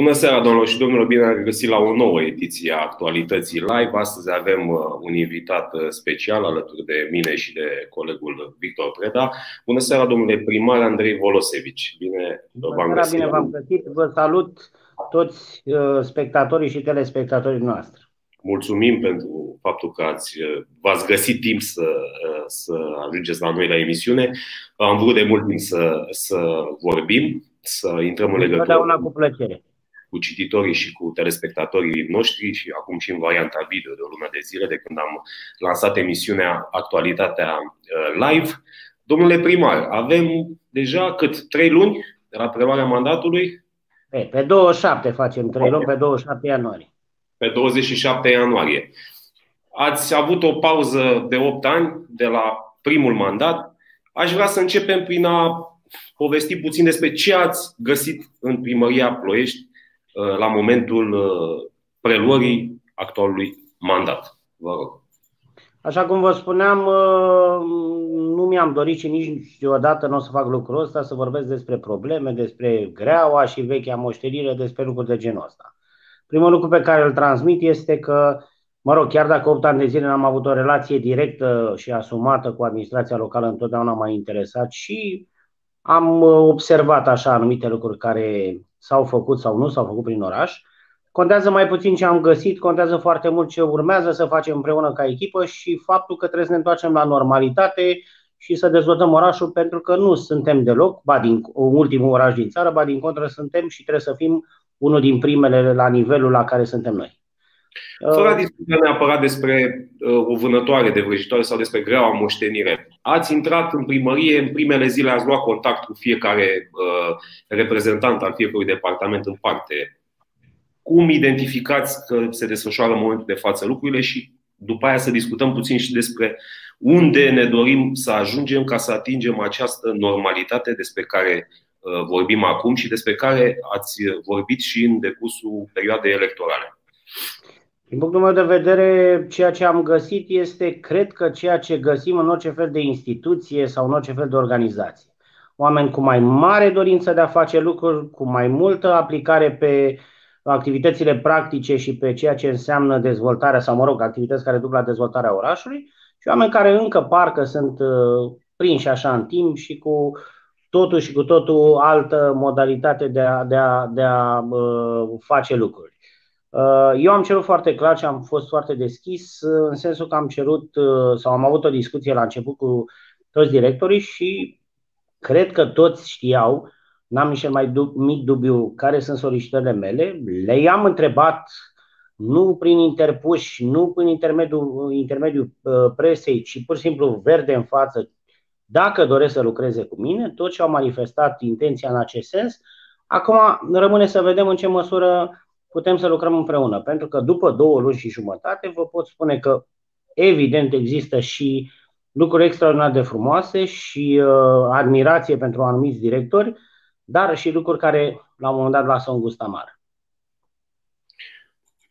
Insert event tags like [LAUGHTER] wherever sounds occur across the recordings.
Bună seara, domnilor și domnilor! Bine ați găsit la o nouă ediție a Actualității Live. Astăzi avem uh, un invitat uh, special alături de mine și de colegul Victor Preda. Bună seara, domnule primar Andrei Volosevici! Bine v-am găsit! Bine v-am găsit! Vă salut toți uh, spectatorii și telespectatorii noastre. Mulțumim pentru faptul că ați, v-ați găsit timp să, să ajungeți la noi la emisiune. Am vrut de mult timp să, să vorbim, să intrăm în legătură. cu plăcere cu cititorii și cu telespectatorii noștri și acum și în varianta video de o lună de zile de când am lansat emisiunea Actualitatea uh, Live. Domnule primar, avem deja cât trei luni de la preluarea mandatului? Pe, pe 27 facem trei luni, pe 27 ianuarie. Pe 27 ianuarie. Ați avut o pauză de 8 ani de la primul mandat. Aș vrea să începem prin a povesti puțin despre ce ați găsit în primăria Ploiești Uh, la momentul uh, preluării actualului mandat. Vă rog. Așa cum vă spuneam, uh, nu mi-am dorit și niciodată nu o să fac lucrul ăsta, să vorbesc despre probleme, despre greaua și vechea moștenire, despre lucruri de genul ăsta. Primul lucru pe care îl transmit este că, mă rog, chiar dacă 8 ani de zile n-am avut o relație directă și asumată cu administrația locală, întotdeauna m-a interesat și am observat așa anumite lucruri care s-au făcut sau nu s-au făcut prin oraș. Contează mai puțin ce am găsit, contează foarte mult ce urmează să facem împreună ca echipă și faptul că trebuie să ne întoarcem la normalitate și să dezvoltăm orașul pentru că nu suntem deloc, ba din ultimul oraș din țară, ba din contră suntem și trebuie să fim unul din primele la nivelul la care suntem noi. Fără a discuta neapărat despre uh, o vânătoare de vrăjitoare sau despre greaua moștenire, ați intrat în primărie, în primele zile ați luat contact cu fiecare uh, reprezentant al fiecărui departament în parte. Cum identificați că se desfășoară în momentul de față lucrurile și după aia să discutăm puțin și despre unde ne dorim să ajungem ca să atingem această normalitate despre care uh, vorbim acum și despre care ați vorbit și în decursul perioadei electorale. Din punctul meu de vedere, ceea ce am găsit este, cred că ceea ce găsim în orice fel de instituție sau în orice fel de organizație. Oameni cu mai mare dorință de a face lucruri, cu mai multă aplicare pe activitățile practice și pe ceea ce înseamnă dezvoltarea, sau mă rog, activități care duc la dezvoltarea orașului, și oameni care încă parcă sunt uh, prinși așa în timp și cu totul și cu totul altă modalitate de a, de a, de a uh, face lucruri. Uh, eu am cerut foarte clar și am fost foarte deschis uh, în sensul că am cerut uh, sau am avut o discuție la început cu toți directorii și cred că toți știau, n-am nici mai mic dubiu care sunt solicitările mele, le-am întrebat nu prin interpuși, nu prin intermediul, intermediul presei, ci pur și simplu verde în față, dacă doresc să lucreze cu mine, toți și-au manifestat intenția în acest sens. Acum rămâne să vedem în ce măsură putem să lucrăm împreună. Pentru că după două luni și jumătate vă pot spune că evident există și lucruri extraordinar de frumoase și uh, admirație pentru anumiți directori, dar și lucruri care la un moment dat lasă un gust amar.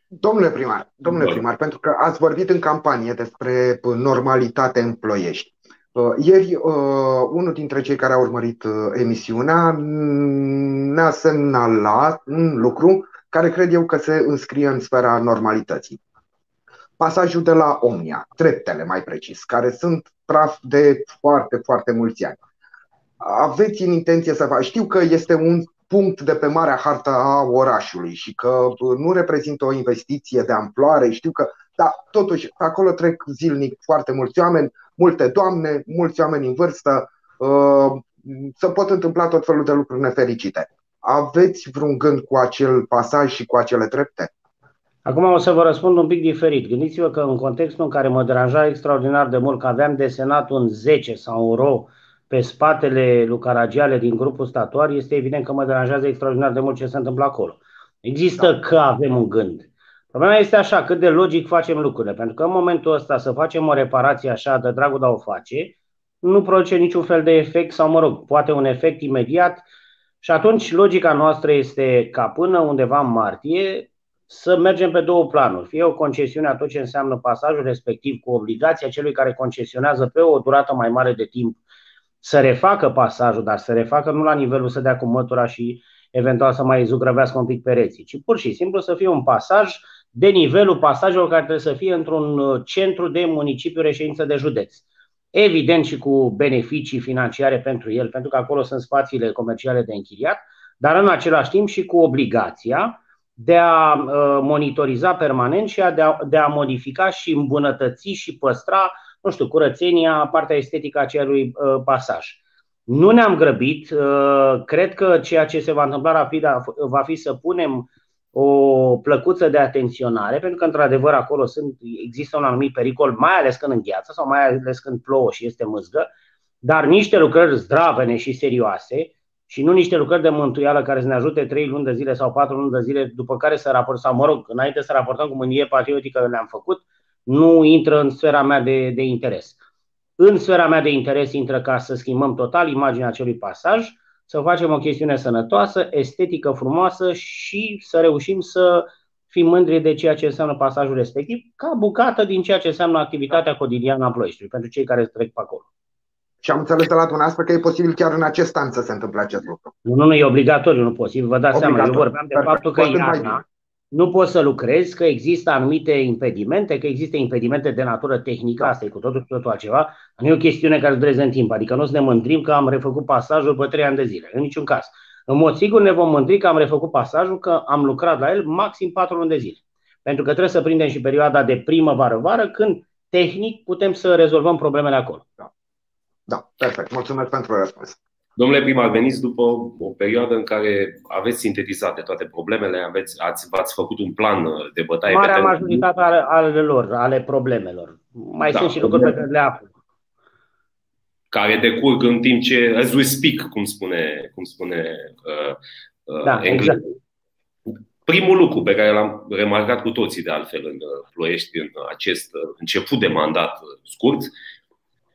Domnule primar, domnule primar, pentru că ați vorbit în campanie despre normalitate în ploiești. Uh, ieri, uh, unul dintre cei care au urmărit uh, emisiunea ne-a semnalat un lucru care cred eu că se înscrie în sfera normalității. Pasajul de la Omnia, treptele mai precis, care sunt praf de foarte, foarte mulți ani. Aveți în intenție să fac. Știu că este un punct de pe marea hartă a orașului și că nu reprezintă o investiție de amploare. Știu că, da, totuși, acolo trec zilnic foarte mulți oameni, multe doamne, mulți oameni în vârstă. Uh, să pot întâmpla tot felul de lucruri nefericite. Aveți vreun gând cu acel pasaj și cu acele trepte? Acum o să vă răspund un pic diferit. Gândiți-vă că în contextul în care mă deranja extraordinar de mult că aveam desenat un 10 sau un ro pe spatele lui Caragiale din grupul statuar, este evident că mă deranjează extraordinar de mult ce se întâmplă acolo. Există da. că avem un gând. Problema este așa, cât de logic facem lucrurile. Pentru că în momentul ăsta să facem o reparație așa, de dragul de a o face, nu produce niciun fel de efect sau, mă rog, poate un efect imediat, și atunci logica noastră este ca până undeva în martie să mergem pe două planuri. Fie o concesiune a tot ce înseamnă pasajul respectiv cu obligația celui care concesionează pe o durată mai mare de timp să refacă pasajul, dar să refacă nu la nivelul să dea cu mătura și eventual să mai zugrăvească un pic pereții, ci pur și simplu să fie un pasaj de nivelul pasajelor care trebuie să fie într-un uh, centru de municipiu reședință de județ. Evident și cu beneficii financiare pentru el, pentru că acolo sunt spațiile comerciale de închiriat, dar în același timp și cu obligația de a uh, monitoriza permanent și a de, a, de a modifica și îmbunătăți și păstra, nu știu, curățenia, partea estetică a acelui uh, pasaj. Nu ne-am grăbit. Cred că ceea ce se va întâmpla rapid va fi să punem o plăcuță de atenționare, pentru că, într-adevăr, acolo sunt, există un anumit pericol, mai ales când îngheață sau mai ales când plouă și este mâzgă, dar niște lucrări zdravene și serioase și nu niște lucrări de mântuială care să ne ajute 3 luni de zile sau 4 luni de zile, după care să raportăm, sau mă rog, înainte să raportăm cu mânie patriotică le-am făcut, nu intră în sfera mea de, de interes. În sfera mea de interes intră ca să schimbăm total imaginea acelui pasaj, să facem o chestiune sănătoasă, estetică, frumoasă și să reușim să fim mândri de ceea ce înseamnă pasajul respectiv, ca bucată din ceea ce înseamnă activitatea cotidiană a Ploieștiului, pentru cei care trec pe acolo. Și am înțeles de la dumneavoastră că e posibil chiar în acest an să se întâmple acest lucru. Nu, nu, nu e obligatoriu, nu posibil. Vă dați obligatoriu. seama, eu vorbeam de Perfect. faptul că iarna, nu poți să lucrezi, că există anumite impedimente, că există impedimente de natură tehnică, asta e cu totul și totul altceva, nu e o chestiune care durează în timp, adică nu o să ne mândrim că am refăcut pasajul pe trei ani de zile, în niciun caz. În mod sigur ne vom mândri că am refăcut pasajul, că am lucrat la el maxim patru luni de zile. Pentru că trebuie să prindem și perioada de primăvară-vară, când tehnic putem să rezolvăm problemele acolo. Da, da perfect. Mulțumesc pentru răspuns. Domnule primar, veniți după o perioadă în care aveți sintetizate toate problemele, aveți, ați, v-ați făcut un plan de bătaie. Marea pe majoritate ale, ale lor, ale problemelor. Mai da, sunt și lucruri pe care le aflu. Care decurg în timp ce, as we speak, cum spune, cum spune uh, uh, da, Exact. Primul lucru pe care l-am remarcat cu toții, de altfel, în uh, Ploiești, în acest uh, început de mandat scurt,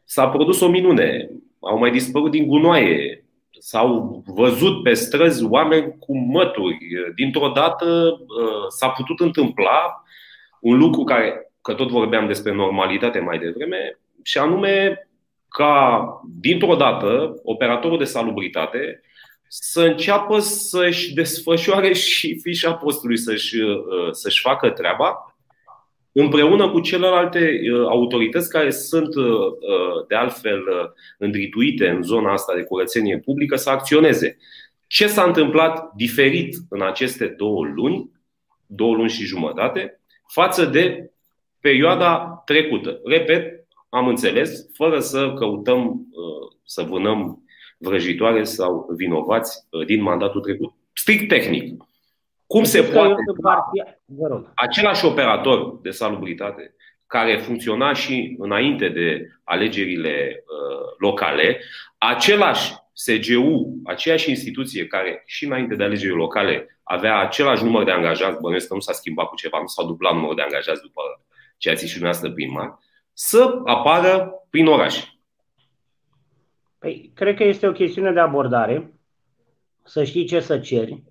s-a produs o minune au mai dispărut din gunoaie, s-au văzut pe străzi oameni cu mături. Dintr-o dată uh, s-a putut întâmpla un lucru care, că tot vorbeam despre normalitate mai devreme, și anume ca, dintr-o dată, operatorul de salubritate să înceapă să-și desfășoare și fișa postului, să-și, uh, să-și facă treaba împreună cu celelalte uh, autorități care sunt, uh, uh, de altfel, îndrituite în zona asta de curățenie publică să acționeze. Ce s-a întâmplat diferit în aceste două luni, două luni și jumătate, față de perioada trecută? Repet, am înțeles, fără să căutăm să vânăm vrăjitoare sau vinovați din mandatul trecut. Strict tehnic. Cum se poate același operator de salubritate care funcționa și înainte de alegerile uh, locale, același SGU, aceeași instituție care și înainte de alegerile locale avea același număr de angajați, bănuiesc că nu s-a schimbat cu ceva, nu s-a dublat numărul de angajați după ce ați și dumneavoastră primar, să apară prin oraș. Păi, cred că este o chestiune de abordare, să știi ce să ceri,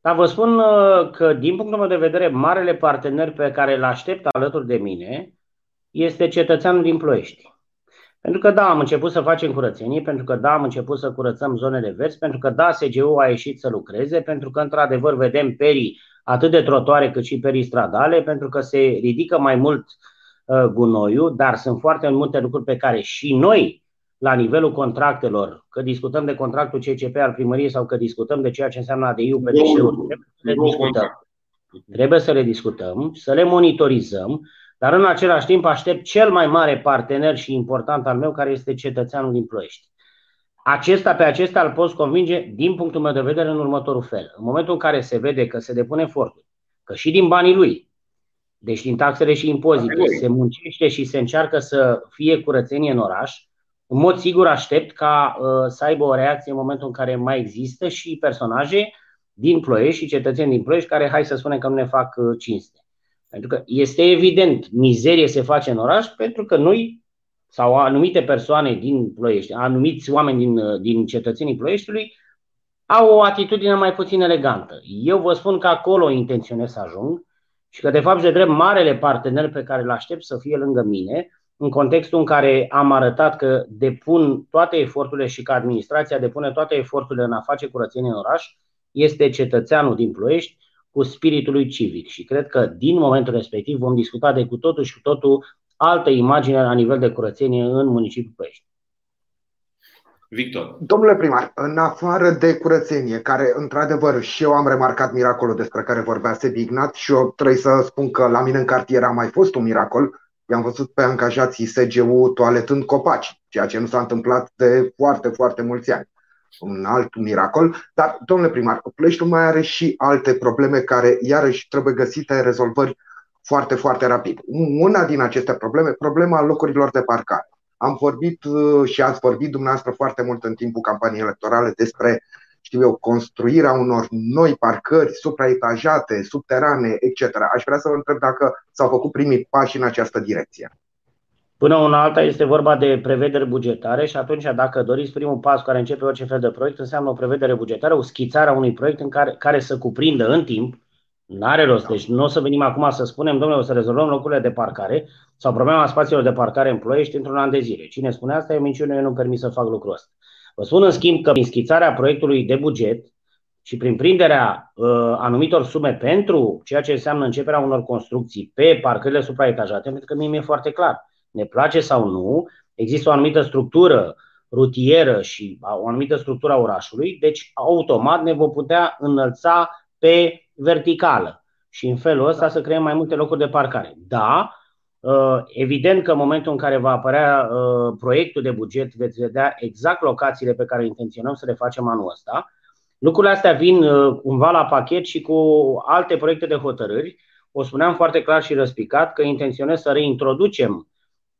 dar vă spun uh, că, din punctul meu de vedere, marele partener pe care îl aștept alături de mine este cetățeanul din Ploiești. Pentru că da, am început să facem curățenie, pentru că da, am început să curățăm zonele verzi, pentru că da, SGU a ieșit să lucreze, pentru că într-adevăr vedem perii atât de trotoare cât și perii stradale, pentru că se ridică mai mult uh, gunoiul, dar sunt foarte multe lucruri pe care și noi la nivelul contractelor, că discutăm de contractul CCP al primăriei sau că discutăm de ceea ce înseamnă ADI-ul pe deșeuri, trebuie să le discutăm. Trebuie să le discutăm, să le monitorizăm, dar în același timp aștept cel mai mare partener și important al meu, care este cetățeanul din Ploiești. Acesta pe acesta îl poți convinge, din punctul meu de vedere, în următorul fel. În momentul în care se vede că se depune efortul, că și din banii lui, deci din taxele și impozite, se muncește și se încearcă să fie curățenie în oraș, în mod sigur aștept ca uh, să aibă o reacție în momentul în care mai există și personaje din Ploiești și cetățeni din Ploiești care, hai să spunem că nu ne fac uh, cinste. Pentru că este evident, mizerie se face în oraș pentru că noi sau anumite persoane din Ploiești, anumiți oameni din, uh, din cetățenii Ploieștiului au o atitudine mai puțin elegantă. Eu vă spun că acolo intenționez să ajung și că de fapt de drept marele partener pe care îl aștept să fie lângă mine în contextul în care am arătat că depun toate eforturile și că administrația depune toate eforturile în a face curățenie în oraș, este cetățeanul din Ploiești cu spiritul lui civic și cred că din momentul respectiv vom discuta de cu totul și cu totul altă imagine la nivel de curățenie în municipiul Ploiești. Victor. Domnule primar, în afară de curățenie, care într-adevăr și eu am remarcat miracolul despre care vorbea Sebi Ignat și eu trebuie să spun că la mine în cartier a mai fost un miracol, i-am văzut pe angajații SGU toaletând copaci, ceea ce nu s-a întâmplat de foarte, foarte mulți ani. Un alt miracol, dar, domnule primar, Ploieștiul mai are și alte probleme care, iarăși, trebuie găsite rezolvări foarte, foarte rapid. Una din aceste probleme, problema locurilor de parcare. Am vorbit uh, și ați vorbit dumneavoastră foarte mult în timpul campaniei electorale despre știu eu, construirea unor noi parcări supraetajate, subterane, etc. Aș vrea să vă întreb dacă s-au făcut primii pași în această direcție. Până una alta este vorba de prevederi bugetare și atunci dacă doriți primul pas care începe orice fel de proiect înseamnă o prevedere bugetară, o schițare a unui proiect în care, care să cuprindă în timp, nu are rost, deci nu o să venim acum să spunem, domnule, o să rezolvăm locurile de parcare sau problema spațiilor de parcare în Ploiești într-un an de zile. Cine spune asta e o minciună, eu nu permit să fac lucrul ăsta. Vă spun în schimb că prin schițarea proiectului de buget și prin prinderea uh, anumitor sume pentru ceea ce înseamnă începerea unor construcții pe parcările supraetajate, pentru că mie mi-e foarte clar, ne place sau nu, există o anumită structură rutieră și o anumită structură a orașului, deci automat ne vom putea înălța pe verticală și în felul ăsta să creăm mai multe locuri de parcare. Da, Uh, evident că în momentul în care va apărea uh, proiectul de buget, veți vedea exact locațiile pe care intenționăm să le facem anul ăsta. Lucrurile astea vin uh, cumva la pachet și cu alte proiecte de hotărâri. O spuneam foarte clar și răspicat că intenționez să reintroducem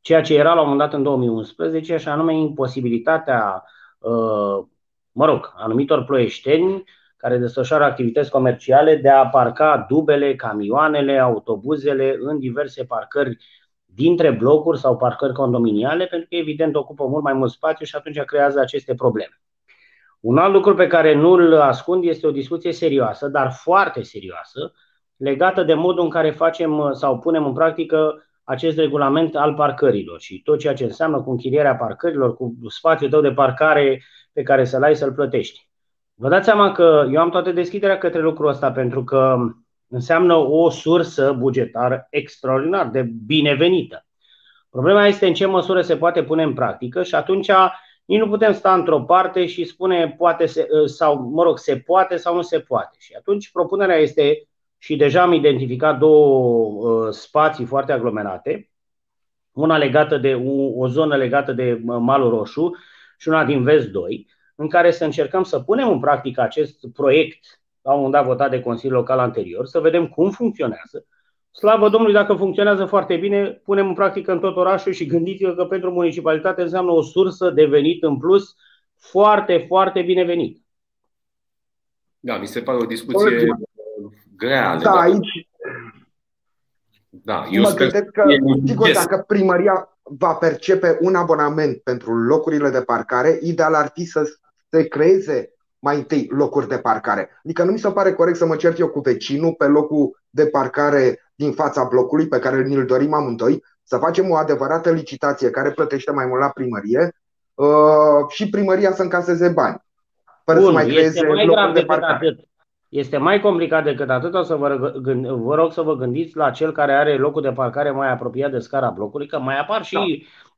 ceea ce era la un moment dat în 2011, și anume imposibilitatea, mă rog, anumitor ploieșteni care desfășoară activități comerciale de a parca dubele, camioanele, autobuzele în diverse parcări dintre blocuri sau parcări condominiale, pentru că evident ocupă mult mai mult spațiu și atunci creează aceste probleme. Un alt lucru pe care nu îl ascund este o discuție serioasă, dar foarte serioasă, legată de modul în care facem sau punem în practică acest regulament al parcărilor și tot ceea ce înseamnă cu închirierea parcărilor, cu spațiul tău de parcare pe care să-l ai să-l plătești. Vă dați seama că eu am toată deschiderea către lucrul ăsta pentru că înseamnă o sursă bugetară extraordinar de binevenită. Problema este în ce măsură se poate pune în practică și atunci nici nu putem sta într-o parte și spune poate se, sau, mă rog, se poate sau nu se poate. Și atunci propunerea este, și deja am identificat două uh, spații foarte aglomerate, una legată de o, o zonă legată de Malul Roșu și una din Vest 2, în care să încercăm să punem în practică acest proiect, la un moment dat votat de Consiliul Local anterior, să vedem cum funcționează. Slavă Domnului, dacă funcționează foarte bine, punem în practică în tot orașul și gândiți-vă că pentru municipalitate înseamnă o sursă de venit în plus foarte, foarte binevenit. Da, mi se pare o discuție grea. Da, aici, da, eu mă sper că, sigur, dacă primăria va percepe un abonament pentru locurile de parcare, ideal ar fi să se creeze mai întâi locuri de parcare. Adică nu mi se pare corect să mă cert eu cu vecinul pe locul de parcare din fața blocului pe care ni-l dorim amândoi, să facem o adevărată licitație care plătește mai mult la primărie uh, și primăria să încaseze bani. Fără Bun, să mai creeze mai locuri de parcare. Atât. Este mai complicat decât atât, o să vă, gând, vă rog să vă gândiți la cel care are locul de parcare mai apropiat de scara blocului, că mai apar și da.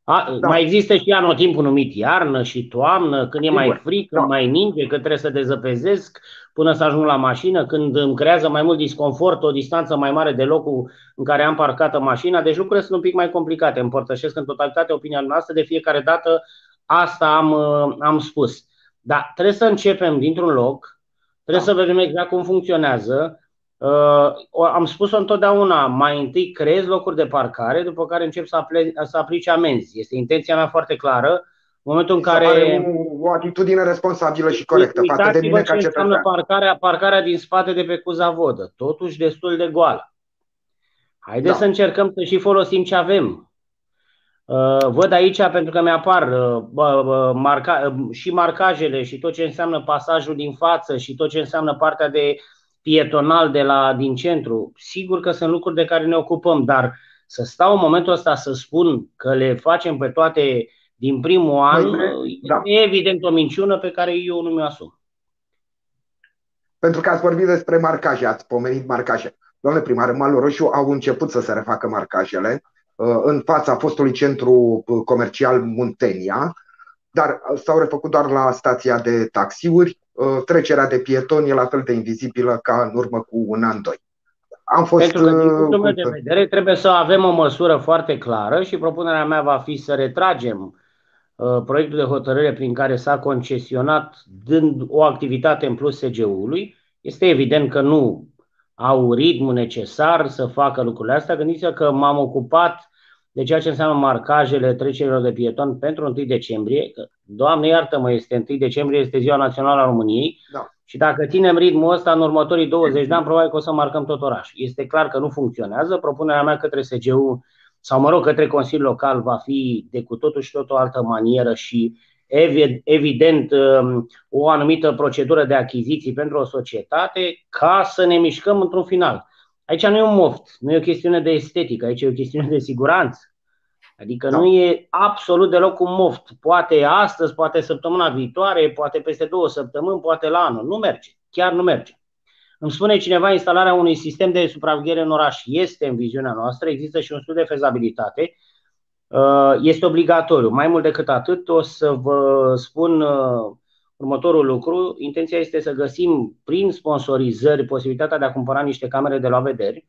A, da. Mai există și anotimpul numit iarnă și toamnă, când e mai fric, când da. mai ninge, când trebuie să dezăpezesc până să ajung la mașină, când îmi creează mai mult disconfort, o distanță mai mare de locul în care am parcată mașina. Deci lucrurile sunt un pic mai complicate. Împărtășesc în totalitate opinia noastră, de fiecare dată asta am, am spus. Dar trebuie să începem dintr-un loc, Trebuie da. să vedem exact cum funcționează. Uh, am spus-o întotdeauna, mai întâi creezi locuri de parcare, după care încep să, aple- să aplici amenzi. Este intenția mea foarte clară. În momentul în care... O, o atitudine responsabilă și corectă față de mine ca cetățean. Parcarea, parcarea din spate de pe Cuzavodă, totuși destul de goală. Haideți da. să încercăm să și folosim ce avem. Uh, văd aici, pentru că mi-apar uh, marca, uh, și marcajele și tot ce înseamnă pasajul din față și tot ce înseamnă partea de pietonal de la, din centru. Sigur că sunt lucruri de care ne ocupăm, dar să stau în momentul ăsta să spun că le facem pe toate din primul an, da. e evident o minciună pe care eu nu mi-o asum. Pentru că ați vorbit despre marcaje, ați pomenit marcaje. Doamne primar, în Malul Roșu au început să se refacă marcajele în fața fostului centru comercial Muntenia, dar s-au refăcut doar la stația de taxiuri. Trecerea de pietoni e la fel de invizibilă ca în urmă cu un an, doi. Am fost, Pentru că, din punctul meu de vedere, trebuie să avem o măsură foarte clară și propunerea mea va fi să retragem uh, proiectul de hotărâre prin care s-a concesionat dând o activitate în plus SGU-ului. Este evident că nu au ritmul necesar să facă lucrurile astea. Gândiți-vă că m-am ocupat de ceea ce înseamnă marcajele trecerilor de pieton pentru 1 decembrie. Doamne iartă-mă, este 1 decembrie, este ziua națională a României. Da. Și dacă ținem ritmul ăsta în următorii 20 de ani, probabil că o să marcăm tot orașul. Este clar că nu funcționează. Propunerea mea către SGU sau, mă rog, către Consiliul Local va fi de cu totul și tot o altă manieră și evident um, o anumită procedură de achiziții pentru o societate ca să ne mișcăm într-un final. Aici nu e un moft, nu e o chestiune de estetică, aici e o chestiune de siguranță. Adică da. nu e absolut deloc un moft. Poate astăzi, poate săptămâna viitoare, poate peste două săptămâni, poate la anul. Nu merge. Chiar nu merge. Îmi spune cineva, instalarea unui sistem de supraveghere în oraș este în viziunea noastră, există și un studiu de fezabilitate, uh, este obligatoriu. Mai mult decât atât, o să vă spun uh, următorul lucru. Intenția este să găsim prin sponsorizări posibilitatea de a cumpăra niște camere de la vederi,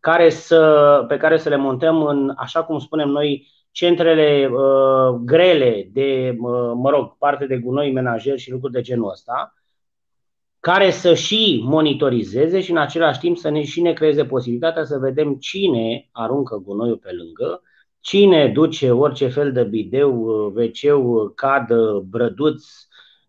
care să, pe care să le montăm în, așa cum spunem noi, centrele uh, grele de, uh, mă rog, parte de gunoi menajer și lucruri de genul ăsta, care să și monitorizeze și în același timp să ne și ne creeze posibilitatea să vedem cine aruncă gunoiul pe lângă, cine duce orice fel de bideu, uh, wc cadă, brăduț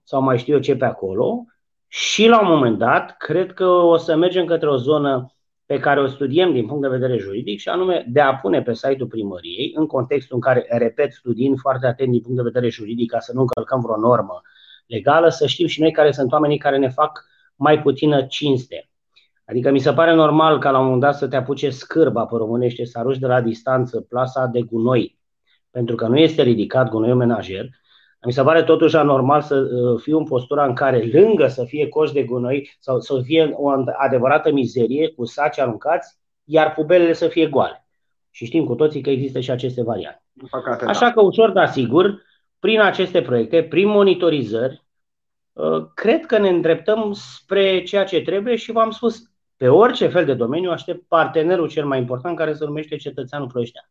sau mai știu eu ce pe acolo și la un moment dat cred că o să mergem către o zonă pe care o studiem din punct de vedere juridic și anume de a pune pe site-ul primăriei, în contextul în care, repet, studiem foarte atent din punct de vedere juridic ca să nu încălcăm vreo normă legală, să știm și noi care sunt oamenii care ne fac mai puțină cinste. Adică mi se pare normal ca la un moment dat să te apuce scârba pe românește, să arunci de la distanță plasa de gunoi, pentru că nu este ridicat gunoiul menajer, mi se pare totuși anormal să uh, fiu în postura în care, lângă să fie coș de gunoi sau să fie o adevărată mizerie cu saci aruncați, iar pubelele să fie goale. Și știm cu toții că există și aceste variante. Păcate, Așa da. că ușor, dar sigur, prin aceste proiecte, prin monitorizări, uh, cred că ne îndreptăm spre ceea ce trebuie și v-am spus, pe orice fel de domeniu aștept partenerul cel mai important care se numește cetățeanul proieștean.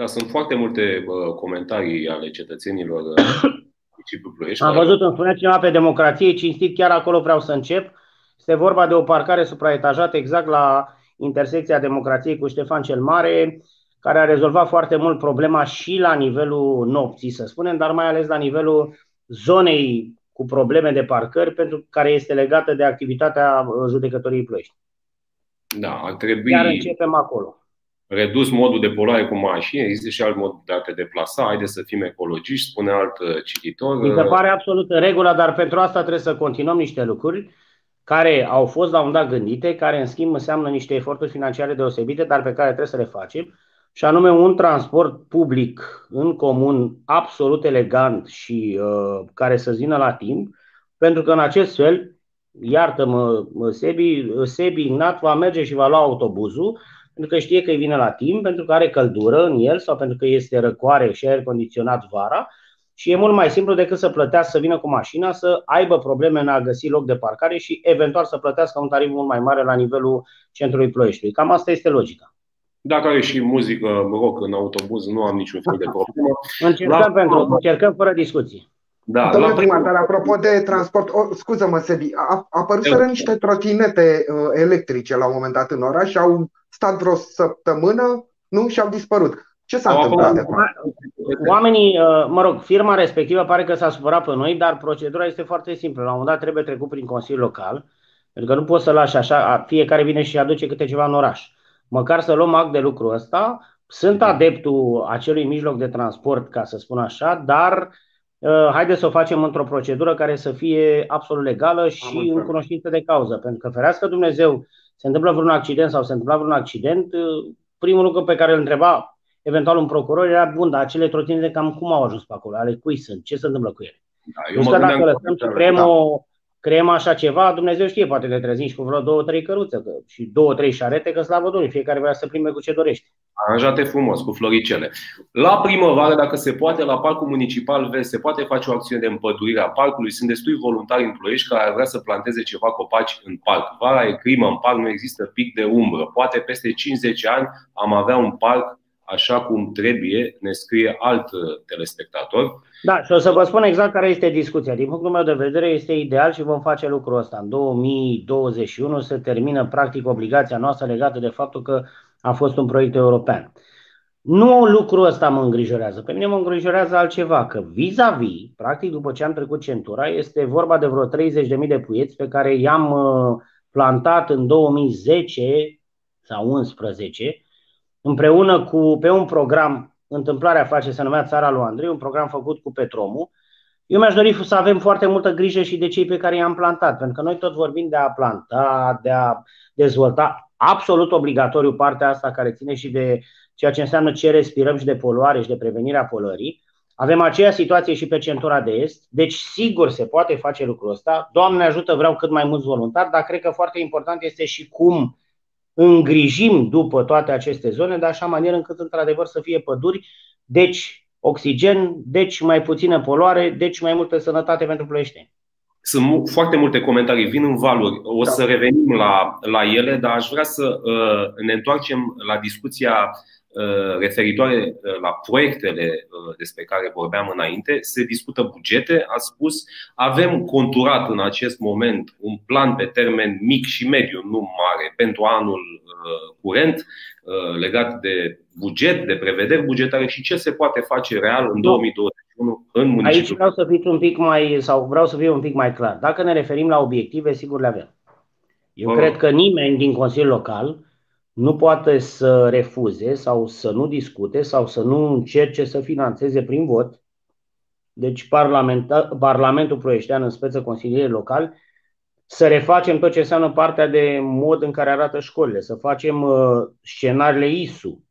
Da, sunt foarte multe uh, comentarii ale cetățenilor uh, Ploiești. Am văzut, îmi spunea cineva pe democrație, cinstit, chiar acolo vreau să încep. Este vorba de o parcare supraetajată exact la intersecția democrației cu Ștefan cel Mare, care a rezolvat foarte mult problema și la nivelul nopții, să spunem, dar mai ales la nivelul zonei cu probleme de parcări, pentru care este legată de activitatea judecătorii Ploiești. Da, ar trebui. Iar începem acolo redus modul de poluare cu mașini, există și alt mod de a te deplasa, haide să fim ecologiști, spune alt uh, cititor. Mi se pare absolut în regulă, dar pentru asta trebuie să continuăm niște lucruri care au fost la un dat gândite, care în schimb înseamnă niște eforturi financiare deosebite, dar pe care trebuie să le facem, și anume un transport public în comun absolut elegant și uh, care să zină la timp, pentru că în acest fel, iartă-mă, Sebi, Sebi Ignat va merge și va lua autobuzul, pentru că știe că îi vine la timp, pentru că are căldură în el sau pentru că este răcoare și aer condiționat vara și e mult mai simplu decât să plătească să vină cu mașina, să aibă probleme în a găsi loc de parcare și eventual să plătească un tarif mult mai mare la nivelul centrului Ploieștiului. Cam asta este logica. Dacă are și muzică rock în autobuz, nu am niciun fel de [LAUGHS] problemă. Încercăm, la... pentru, încercăm fără discuții. Da, Domnule la primar, dar apropo de transport, oh, scuză-mă, Sebi, a, apăruseră niște trotinete uh, electrice la un moment dat în oraș și au stat vreo săptămână, nu? Și au dispărut. Ce s-a au întâmplat? Oamenii, uh, mă rog, firma respectivă pare că s-a supărat pe noi, dar procedura este foarte simplă. La un moment dat trebuie trecut prin Consiliul Local, pentru că nu poți să lași așa, fiecare vine și aduce câte ceva în oraș. Măcar să luăm act de lucru ăsta. Sunt adeptul acelui mijloc de transport, ca să spun așa, dar uh, haideți să o facem într-o procedură care să fie absolut legală și în cunoștință de cauză. Pentru că ferească Dumnezeu se întâmplă vreun accident sau se întâmplă vreun accident, uh, primul lucru pe care îl întreba eventual un procuror era, bun, dar acele trotinete cam cum au ajuns pe acolo? Ale cui sunt? Ce se întâmplă cu ele? Da, eu deci că dacă lăsăm Supremo, creăm așa ceva, Dumnezeu știe, poate ne trezim și cu vreo două, trei căruțe că, și două, trei șarete, că slavă Domnului, fiecare vrea să prime cu ce dorește. Aranjate frumos, cu floricele. La primăvară, dacă se poate, la Parcul Municipal Vest, se poate face o acțiune de împădurire a parcului. Sunt destui voluntari în Ploiești care ar vrea să planteze ceva copaci în parc. Vara e crimă în parc, nu există pic de umbră. Poate peste 50 ani am avea un parc așa cum trebuie, ne scrie alt uh, telespectator. Da, și o să vă spun exact care este discuția. Din punctul meu de vedere este ideal și vom face lucrul ăsta. În 2021 se termină practic obligația noastră legată de faptul că a fost un proiect european. Nu lucrul ăsta mă îngrijorează. Pe mine mă îngrijorează altceva, că vis-a-vis, practic după ce am trecut centura, este vorba de vreo 30.000 de puieți pe care i-am uh, plantat în 2010 sau 11 împreună cu, pe un program, întâmplarea face, se numea Țara lui Andrei, un program făcut cu Petromu. Eu mi-aș dori să avem foarte multă grijă și de cei pe care i-am plantat, pentru că noi tot vorbim de a planta, de a dezvolta absolut obligatoriu partea asta care ține și de ceea ce înseamnă ce respirăm și de poluare și de prevenirea poluării. Avem aceeași situație și pe centura de est, deci sigur se poate face lucrul ăsta. Doamne ajută, vreau cât mai mulți voluntari, dar cred că foarte important este și cum îngrijim după toate aceste zone, de așa manieră încât într-adevăr să fie păduri, deci oxigen, deci mai puțină poluare, deci mai multă sănătate pentru ploieșteni. Sunt foarte multe comentarii, vin în valuri. O da. să revenim la, la ele, dar aș vrea să uh, ne întoarcem la discuția Uh, referitoare uh, la proiectele uh, despre care vorbeam înainte, se discută bugete. A spus, avem conturat în acest moment un plan pe termen mic și mediu, nu mare, pentru anul curent, legat de buget, de prevederi bugetare și ce se poate face real în 2021 în municipiu. Aici vreau să fiu un pic mai, sau vreau să fiu un pic mai clar. Dacă ne referim la obiective, sigur le avem. Eu cred că nimeni din Consiliul Local nu poate să refuze sau să nu discute sau să nu încerce să financeze prin vot. Deci Parlamentul Proieștean, în speță consiliere local, să refacem tot ce înseamnă partea de mod în care arată școlile, să facem uh, scenariile ISU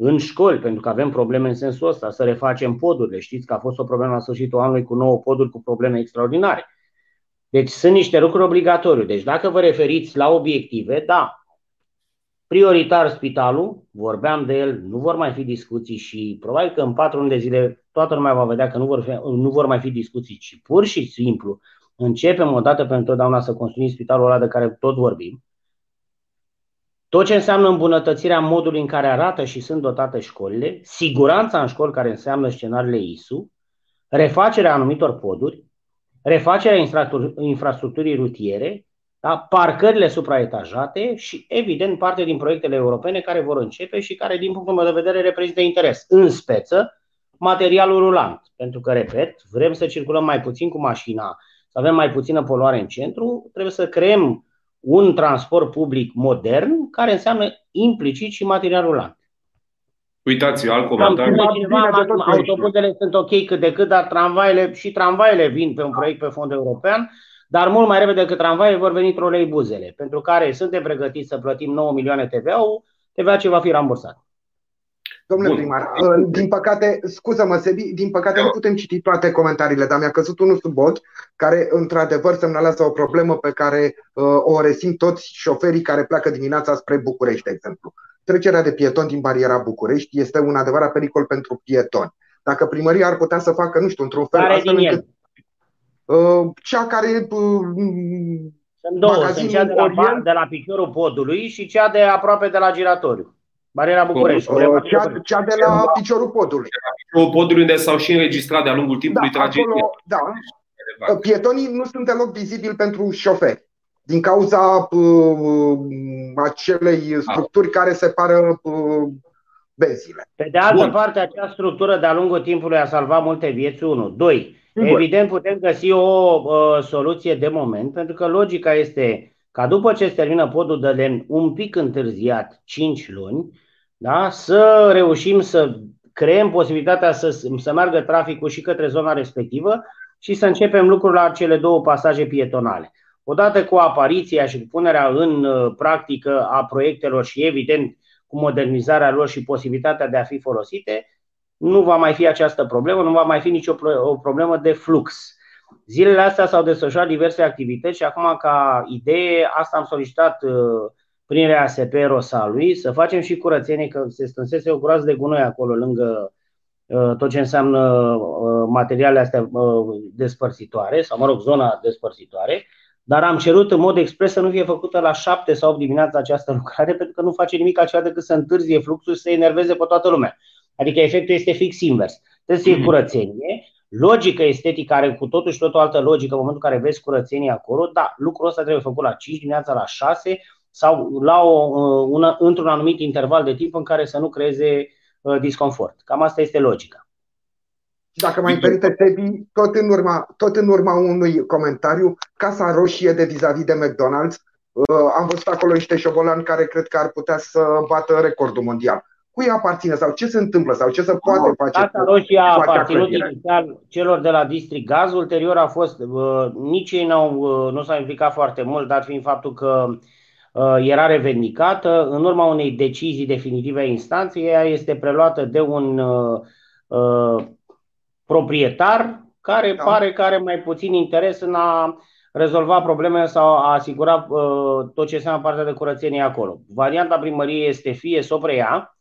în școli, pentru că avem probleme în sensul ăsta, să refacem podurile. Știți că a fost o problemă la sfârșitul anului cu nouă poduri cu probleme extraordinare. Deci sunt niște lucruri obligatoriu. Deci dacă vă referiți la obiective, da, prioritar spitalul, vorbeam de el, nu vor mai fi discuții și probabil că în patru luni de zile toată lumea va vedea că nu vor, fi, nu vor mai fi discuții, ci pur și simplu începem odată pentru totdeauna să construim spitalul ăla de care tot vorbim. Tot ce înseamnă îmbunătățirea modului în care arată și sunt dotate școlile, siguranța în școli care înseamnă scenariile ISU, refacerea anumitor poduri, refacerea infrastructurii rutiere da? parcările supraetajate și, evident, parte din proiectele europene care vor începe și care, din punctul meu de vedere, reprezintă interes. În speță, materialul rulant. Pentru că, repet, vrem să circulăm mai puțin cu mașina, să avem mai puțină poluare în centru, trebuie să creăm un transport public modern care înseamnă implicit și material rulant. Uitați, alt comentariu. Autobuzele sunt ok cât de cât, dar tramvaile și tramvaile vin pe un proiect pe fond european dar mult mai repede decât tramvaie vor veni troleibuzele, pentru care suntem pregătiți să plătim 9 milioane TVA-ul, TVA ce va fi rambursat. Domnule Bun. primar, uh, din păcate, scuză-mă, Sebi, din păcate nu putem citi toate comentariile, dar mi-a căzut unul sub bot, care într-adevăr semnalează o problemă pe care uh, o resimt toți șoferii care pleacă dimineața spre București, de exemplu. Trecerea de pieton din bariera București este un adevărat pericol pentru pietoni. Dacă primăria ar putea să facă, nu știu, într-un fel, care astfel încât, Uh, cea care uh, sunt două, sunt cea de la, Orient, de la piciorul podului și cea de aproape de la giratoriu. Bariera București. Uh, cea, cea de la piciorul podului. Piciorul podului unde s-au și înregistrat de-a lungul timpului da, tragedie. Acolo, da. Pietonii nu sunt deloc vizibili pentru șoferi din cauza uh, acelei da. structuri care separă uh, benzile. Pe de altă Bun. parte, acea structură de-a lungul timpului a salvat multe vieți, unu. Doi, Evident, putem găsi o uh, soluție de moment, pentru că logica este ca după ce se termină podul de lemn un pic întârziat, 5 luni, da, să reușim să creăm posibilitatea să, să meargă traficul și către zona respectivă și să începem lucrul la cele două pasaje pietonale. Odată cu apariția și cu punerea în uh, practică a proiectelor și, evident, cu modernizarea lor și posibilitatea de a fi folosite, nu va mai fi această problemă, nu va mai fi nicio o problemă de flux. Zilele astea s-au desfășurat diverse activități și acum ca idee asta am solicitat prin RASP Rosalui să facem și curățenie, că se strânsese o groază de gunoi acolo lângă tot ce înseamnă materialele astea despărțitoare, sau mă rog, zona despărțitoare dar am cerut în mod expres să nu fie făcută la 7 sau 8 dimineața această lucrare, pentru că nu face nimic altceva decât să întârzie fluxul și să enerveze pe toată lumea. Adică efectul este fix invers. Trebuie să fie mhm. curățenie, logică estetică are cu totul și tot o altă logică în momentul în care vezi curățenie acolo, dar lucrul ăsta trebuie făcut la 5 dimineața, la 6 sau la o, una, într-un anumit interval de timp în care să nu creeze uh, disconfort. Cam asta este logica. Dacă mai permite, Tebi, tot în, urma, tot în urma unui comentariu, Casa Roșie de vis-a-vis de McDonald's, uh, am văzut acolo niște șobolani care cred că ar putea să bată recordul mondial. Cui aparține sau ce se întâmplă sau ce se poate face? Casa Roșie a aparținut inițial celor de la District Gaz, ulterior a fost, uh, nici ei n-au, uh, nu s-au implicat foarte mult, dar fiind faptul că uh, era revendicată, în urma unei decizii definitive a instanței, ea este preluată de un uh, uh, proprietar care da. pare că are mai puțin interes în a rezolva problemele sau a asigura uh, tot ce înseamnă partea de curățenie acolo. Varianta primăriei este fie să o preia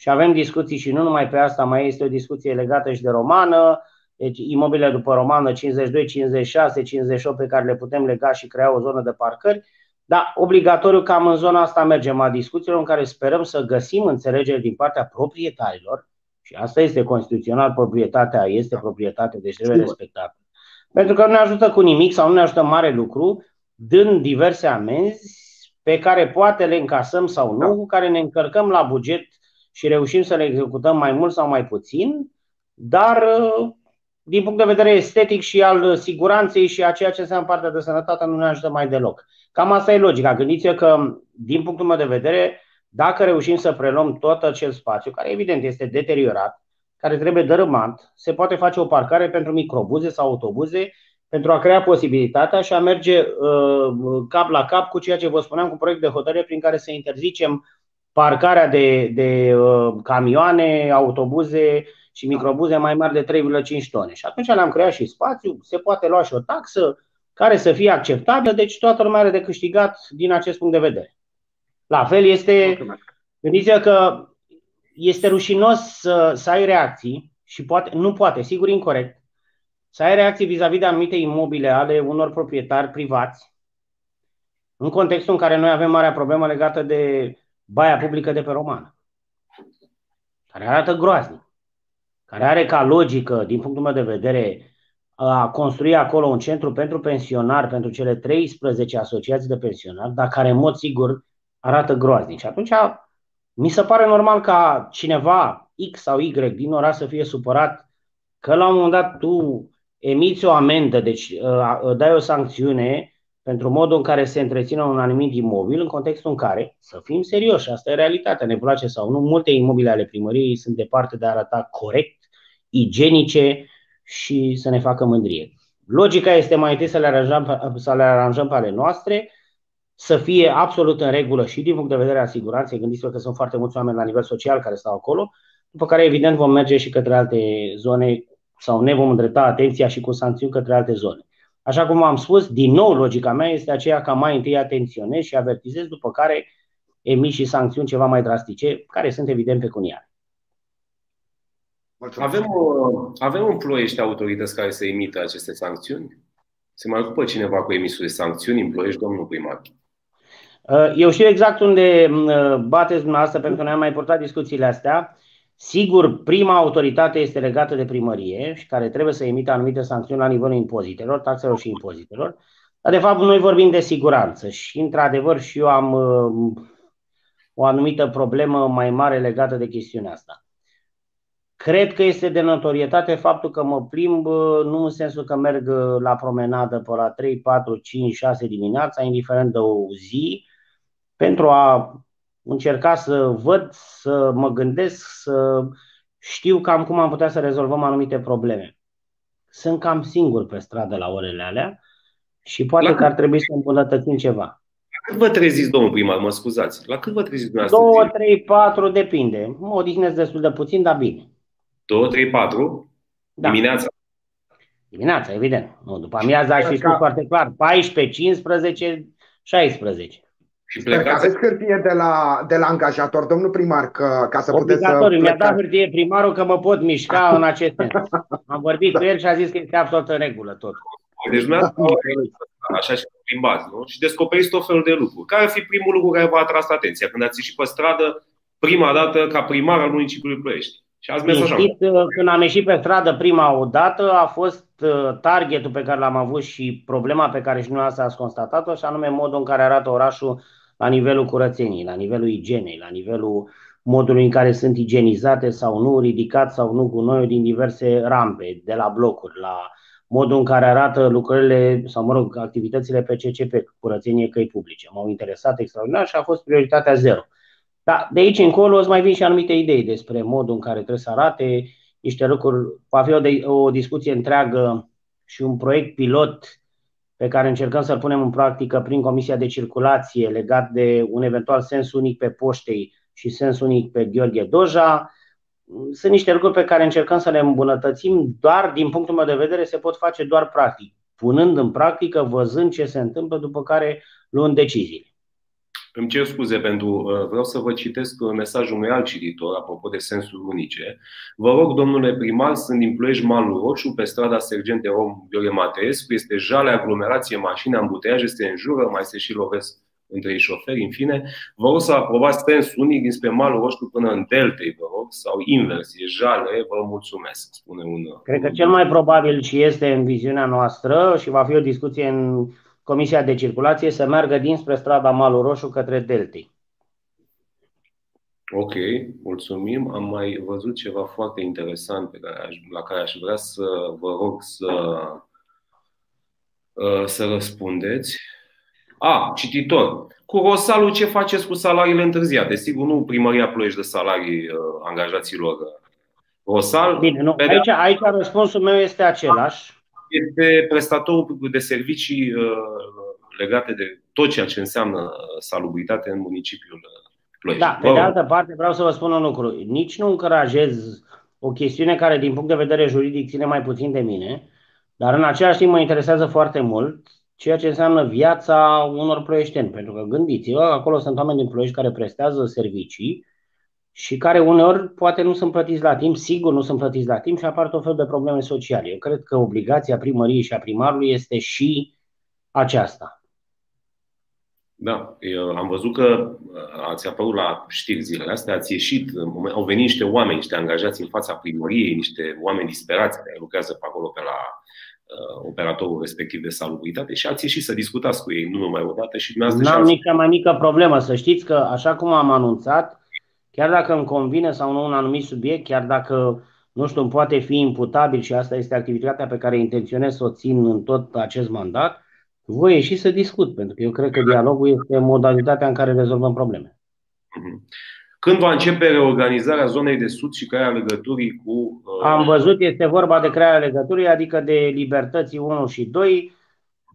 și avem discuții și nu numai pe asta, mai este o discuție legată și de romană, deci imobile după romană 52, 56, 58 pe care le putem lega și crea o zonă de parcări, dar obligatoriu cam în zona asta mergem la discuțiilor în care sperăm să găsim înțelegere din partea proprietarilor, și asta este constituțional, proprietatea este da. proprietate, deci trebuie respectată. Pentru că nu ne ajută cu nimic sau nu ne ajută mare lucru, dând diverse amenzi pe care poate le încasăm sau nu, da. cu care ne încărcăm la buget și reușim să le executăm mai mult sau mai puțin, dar din punct de vedere estetic și al siguranței și a ceea ce înseamnă partea de sănătate nu ne ajută mai deloc. Cam asta e logica. Gândiți-vă că, din punctul meu de vedere, dacă reușim să preluăm tot acel spațiu, care evident este deteriorat, care trebuie dărâmat, se poate face o parcare pentru microbuze sau autobuze pentru a crea posibilitatea și a merge uh, cap la cap cu ceea ce vă spuneam cu proiect de hotărâre prin care să interzicem parcarea de, de uh, camioane, autobuze și microbuze mai mari de 3,5 tone. Și atunci le-am creat și spațiu, se poate lua și o taxă care să fie acceptabilă, deci toată lumea are de câștigat din acest punct de vedere. La fel este, gândiți-vă că este rușinos să, să ai reacții și poate, nu poate, sigur incorrect, să ai reacții vis-a-vis de anumite imobile ale unor proprietari privați, în contextul în care noi avem marea problemă legată de baia publică de pe romană, care arată groaznic, care are ca logică, din punctul meu de vedere, a construi acolo un centru pentru pensionari, pentru cele 13 asociații de pensionari, dar care, în mod sigur, arată groaznic. Și atunci mi se pare normal ca cineva, X sau Y, din oraș să fie supărat că la un moment dat tu emiți o amendă, deci uh, dai o sancțiune pentru modul în care se întreține un anumit imobil, în contextul în care, să fim serioși, asta e realitatea, ne place sau nu, multe imobile ale primăriei sunt departe de a arăta corect, igienice și să ne facă mândrie. Logica este mai întâi să le aranjăm, să le aranjăm pe ale noastre, să fie absolut în regulă și din punct de vedere a siguranței. Gândiți-vă că sunt foarte mulți oameni la nivel social care stau acolo, după care evident vom merge și către alte zone sau ne vom îndrepta atenția și cu sancțiuni către alte zone. Așa cum am spus, din nou logica mea este aceea ca mai întâi atenționez și avertizez, după care emi și sancțiuni ceva mai drastice, care sunt evident pecuniare. Avem, avem în ploiești autorități care să emită aceste sancțiuni? Se mai ocupă cineva cu emisul de sancțiuni în ploiești, domnul primar? Uh, eu știu exact unde uh, bateți dumneavoastră, pentru că noi am mai purtat discuțiile astea. Sigur, prima autoritate este legată de primărie și care trebuie să emită anumite sancțiuni la nivelul impozitelor, taxelor și impozitelor. Dar, de fapt, noi vorbim de siguranță și, într-adevăr, și eu am uh, o anumită problemă mai mare legată de chestiunea asta. Cred că este de notorietate faptul că mă plimb, nu în sensul că merg la promenadă pe la 3, 4, 5, 6 dimineața, indiferent de o zi, pentru a încerca să văd, să mă gândesc, să știu cam cum am putea să rezolvăm anumite probleme. Sunt cam singur pe stradă la orele alea și poate la că ar trebui să îmbunătățim ceva. La cât vă treziți, domnul primar, mă scuzați? La cât vă treziți dumneavoastră? 2, 3, 4, depinde. Mă odihnesc destul de puțin, dar bine. 2, 3, 4? Da. Dimineața? Dimineața, evident. Nu, după amiază aș fi spus foarte clar. 14, 15, 16. Și Sper că aveți hârtie de la, de la angajator, domnul primar, că, ca să puteți să Mi-a dat hârtie primarul că mă pot mișca [LAUGHS] în acest sens. Am vorbit cu el și a zis că este absolut în regulă tot. Deci mi așa și plimbați, nu? Și descoperiți tot felul de lucruri. Care ar fi primul lucru care v-a atras atenția când ați ieșit pe stradă prima dată ca primar al municipiului Ploiești? Și ați mers așa. Uh, când am ieșit pe stradă prima o dată, a fost uh, targetul pe care l-am avut și problema pe care și dumneavoastră ați constatat-o, și anume modul în care arată orașul la nivelul curățeniei, la nivelul igienei, la nivelul modului în care sunt igienizate sau nu, ridicat sau nu gunoiul din diverse rampe, de la blocuri, la modul în care arată lucrările sau, mă rog, activitățile pe CCP, curățenie căi publice. M-au interesat extraordinar și a fost prioritatea zero. Dar de aici încolo îți mai vin și anumite idei despre modul în care trebuie să arate niște lucruri. Va fi o, de, o discuție întreagă și un proiect pilot pe care încercăm să-l punem în practică prin Comisia de Circulație legat de un eventual sens unic pe poștei și sens unic pe Gheorghe Doja. Sunt niște lucruri pe care încercăm să le îmbunătățim, doar din punctul meu de vedere se pot face doar practic, punând în practică, văzând ce se întâmplă, după care luând deciziile. Îmi cer scuze pentru. Uh, vreau să vă citesc mesajul unui alt cititor, apropo de sensuri unice. Vă rog, domnule primar, sunt din Ploiești Malul Roșu, pe strada Sergente Rom Gheorghe Mateescu. Este jale aglomerație, mașini, ambuteiaje, se înjură, mai se și lovesc între ei șoferi, în fine. Vă rog să aprobați sens unic dinspre Malul Roșu până în Deltei, vă rog, sau invers, e jale, vă mulțumesc, spune un. Cred că cel mai probabil și este în viziunea noastră și va fi o discuție în Comisia de Circulație să meargă dinspre strada Malul Roșu către Deltei. Ok, mulțumim. Am mai văzut ceva foarte interesant pe care aș, la care aș vrea să vă rog să, uh, să răspundeți. A, cititor. Cu Rosalul ce faceți cu salariile întârziate? Sigur, nu primăria Ploiești de salarii uh, angajaților. Rosal. Bine, nu. Aici, aici răspunsul meu este același este prestatorul de servicii uh, legate de tot ceea ce înseamnă salubritate în municipiul Ploiești. Da, pe de altă parte vreau să vă spun un lucru. Nici nu încurajez o chestiune care din punct de vedere juridic ține mai puțin de mine, dar în același timp mă interesează foarte mult ceea ce înseamnă viața unor ploieșteni. Pentru că gândiți-vă, acolo sunt oameni din Ploiești care prestează servicii și care uneori poate nu sunt plătiți la timp, sigur nu sunt plătiți la timp și apar tot fel de probleme sociale. Eu cred că obligația primăriei și a primarului este și aceasta. Da, eu am văzut că ați apărut la știri zilele astea, ați ieșit, au venit niște oameni, niște angajați în fața primăriei, niște oameni disperați care lucrează pe acolo pe la uh, operatorul respectiv de salubritate și ați ieșit să discutați cu ei nu numai o dată și dumneavoastră. N-am nici mai mică problemă, să știți că așa cum am anunțat, Chiar dacă îmi convine sau nu un anumit subiect, chiar dacă, nu știu, îmi poate fi imputabil și asta este activitatea pe care intenționez să o țin în tot acest mandat, voi ieși să discut, pentru că eu cred că dialogul este modalitatea în care rezolvăm probleme. Mhm. Când va începe reorganizarea zonei de sud și crearea legăturii cu. Uh... Am văzut, este vorba de crearea legăturii, adică de libertății 1 și 2.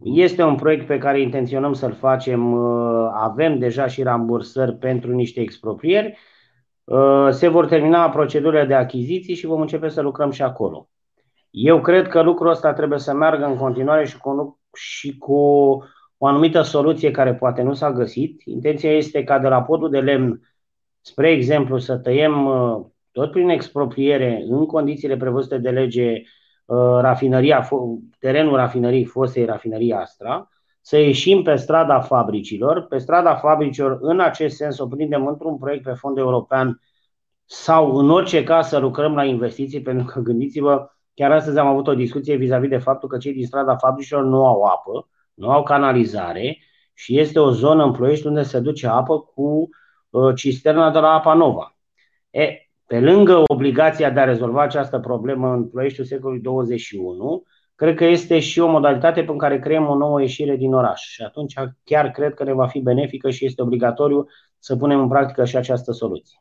Este un proiect pe care intenționăm să-l facem. Uh, avem deja și rambursări pentru niște exproprieri Uh, se vor termina procedurile de achiziții și vom începe să lucrăm și acolo. Eu cred că lucrul ăsta trebuie să meargă în continuare și cu, și cu o anumită soluție care poate nu s-a găsit. Intenția este ca de la podul de lemn, spre exemplu, să tăiem uh, tot prin expropriere, în condițiile prevăzute de lege, uh, rafinăria, terenul rafinării fostei rafinării Astra, să ieșim pe strada fabricilor. Pe strada fabricilor, în acest sens, o prindem într-un proiect pe fond european sau în orice caz să lucrăm la investiții, pentru că gândiți-vă, chiar astăzi am avut o discuție vis-a-vis de faptul că cei din strada fabricilor nu au apă, nu au canalizare și este o zonă în Ploiești unde se duce apă cu uh, cisterna de la Apa Nova. E, pe lângă obligația de a rezolva această problemă în Ploieștiul secolului 21, cred că este și o modalitate prin care creăm o nouă ieșire din oraș. Și atunci chiar cred că ne va fi benefică și este obligatoriu să punem în practică și această soluție.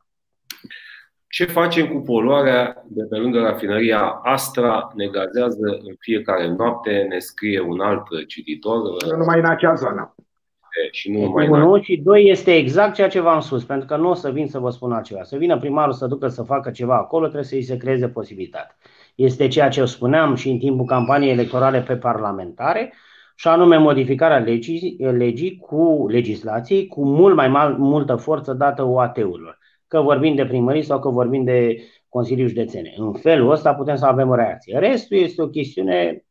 Ce facem cu poluarea de pe lângă rafinăria Astra? Ne gazează în fiecare noapte, ne scrie un alt cititor. Nu numai în acea zonă. Și nu numai Unu și doi este exact ceea ce v-am spus, pentru că nu o să vin să vă spun altceva. Să vină primarul să ducă să facă ceva acolo, trebuie să îi se creeze posibilitate. Este ceea ce spuneam și în timpul campaniei electorale pe parlamentare, și anume modificarea legii, legii cu legislației cu mult mai mal, multă forță dată OAT-urilor, că vorbim de primării sau că vorbim de Consiliul Județene. În felul ăsta putem să avem o reacție. Restul este o chestiune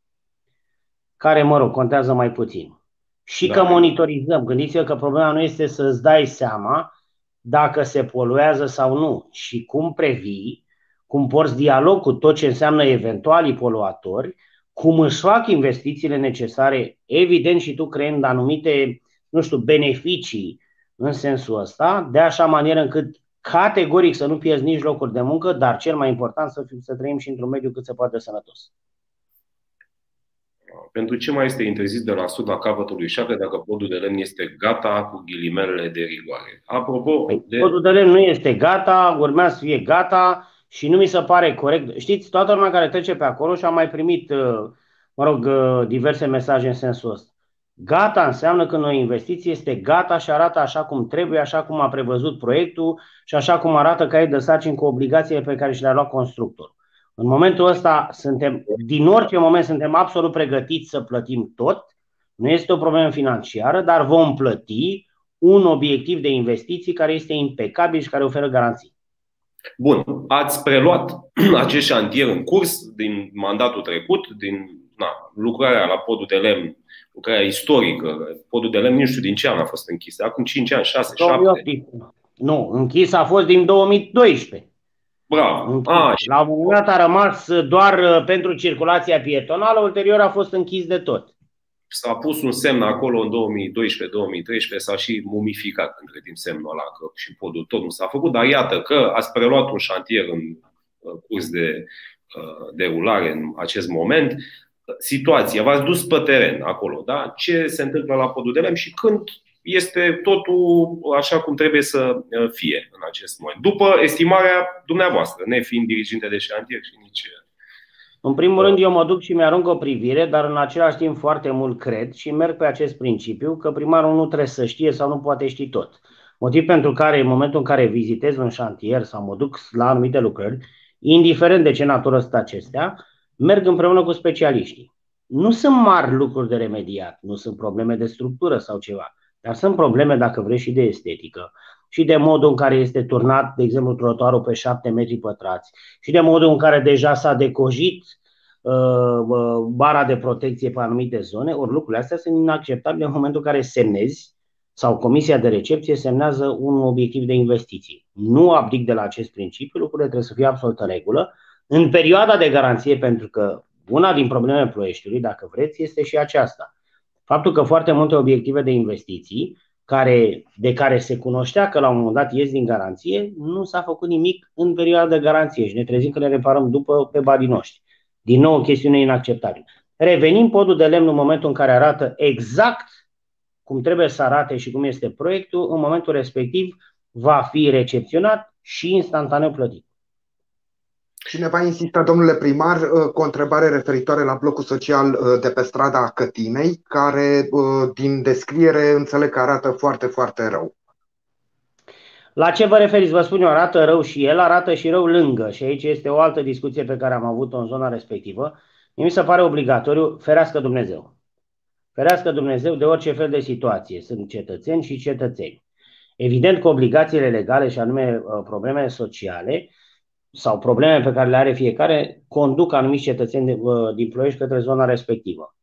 care, mă rog, contează mai puțin. Și da. că monitorizăm. Gândiți-vă că problema nu este să-ți dai seama dacă se poluează sau nu și cum previi, cum porți dialog cu tot ce înseamnă eventualii poluatori, cum își fac investițiile necesare, evident și tu creând anumite, nu știu, beneficii în sensul ăsta, de așa manieră încât categoric să nu pierzi nici locuri de muncă, dar cel mai important să, fim, să trăim și într-un mediu cât se poate sănătos. Pentru ce mai este interzis de la sud la capătul lui Șapte dacă podul de lemn este gata cu ghilimelele de rigoare? Apropo păi, de... Podul de lemn nu este gata, urmează să fie gata și nu mi se pare corect. Știți, toată lumea care trece pe acolo și a mai primit, uh, mă rog, uh, diverse mesaje în sensul ăsta. Gata înseamnă că o investiție este gata și arată așa cum trebuie, așa cum a prevăzut proiectul și așa cum arată caiet de sarcini cu obligațiile pe care și le-a luat constructorul. În momentul ăsta suntem, din orice moment suntem absolut pregătiți să plătim tot. Nu este o problemă financiară, dar vom plăti un obiectiv de investiții care este impecabil și care oferă garanții. Bun, ați preluat [CLEARS THROAT] acest șantier în curs din mandatul trecut, din na, lucrarea la podul de lemn, lucrarea istorică. Podul de lemn nu știu din ce an a fost închis, acum 5 ani, 6, 7. Nu, închis a fost din 2012. Bravo. A, la un moment dat a rămas doar uh, pentru circulația pietonală, ulterior a fost închis de tot. S-a pus un semn acolo în 2012-2013, s-a și mumificat între timp semnul ăla că și podul tot nu s-a făcut, dar iată că ați preluat un șantier în uh, curs de uh, derulare în acest moment. Situația, v-ați dus pe teren acolo, da? Ce se întâmplă la podul de lemn și când este totul așa cum trebuie să uh, fie în acest moment. După estimarea dumneavoastră, ne fiind diriginte de șantier și nici. Uh, în primul rând, eu mă duc și mi-arunc o privire, dar în același timp foarte mult cred și merg pe acest principiu că primarul nu trebuie să știe sau nu poate ști tot. Motiv pentru care, în momentul în care vizitez un șantier sau mă duc la anumite lucrări, indiferent de ce natură sunt acestea, merg împreună cu specialiștii. Nu sunt mari lucruri de remediat, nu sunt probleme de structură sau ceva dar sunt probleme, dacă vreți, și de estetică și de modul în care este turnat, de exemplu, trotuarul pe 7 metri pătrați și de modul în care deja s-a decojit uh, uh, bara de protecție pe anumite zone, ori lucrurile astea sunt inacceptabile în momentul în care semnezi sau comisia de recepție semnează un obiectiv de investiții. Nu abdic de la acest principiu, lucrurile trebuie să fie absolut în regulă. În perioada de garanție, pentru că una din problemele ploieștiului, dacă vreți, este și aceasta faptul că foarte multe obiective de investiții care, de care se cunoștea că la un moment dat ies din garanție, nu s-a făcut nimic în perioada de garanție și ne trezim că ne reparăm după pe banii noștri. Din nou o chestiune inacceptabilă. Revenim podul de lemn în momentul în care arată exact cum trebuie să arate și cum este proiectul, în momentul respectiv va fi recepționat și instantaneu plătit. Cineva insistă, domnule primar, uh, cu o întrebare referitoare la blocul social uh, de pe strada Cătinei, care uh, din descriere înțeleg că arată foarte, foarte rău. La ce vă referiți? Vă spun eu, arată rău și el, arată și rău lângă. Și aici este o altă discuție pe care am avut-o în zona respectivă. Mi se pare obligatoriu, ferească Dumnezeu. Ferească Dumnezeu de orice fel de situație. Sunt cetățeni și cetățeni. Evident că obligațiile legale și anume probleme sociale sau probleme pe care le are fiecare conduc anumiți cetățeni din Ploiești către zona respectivă.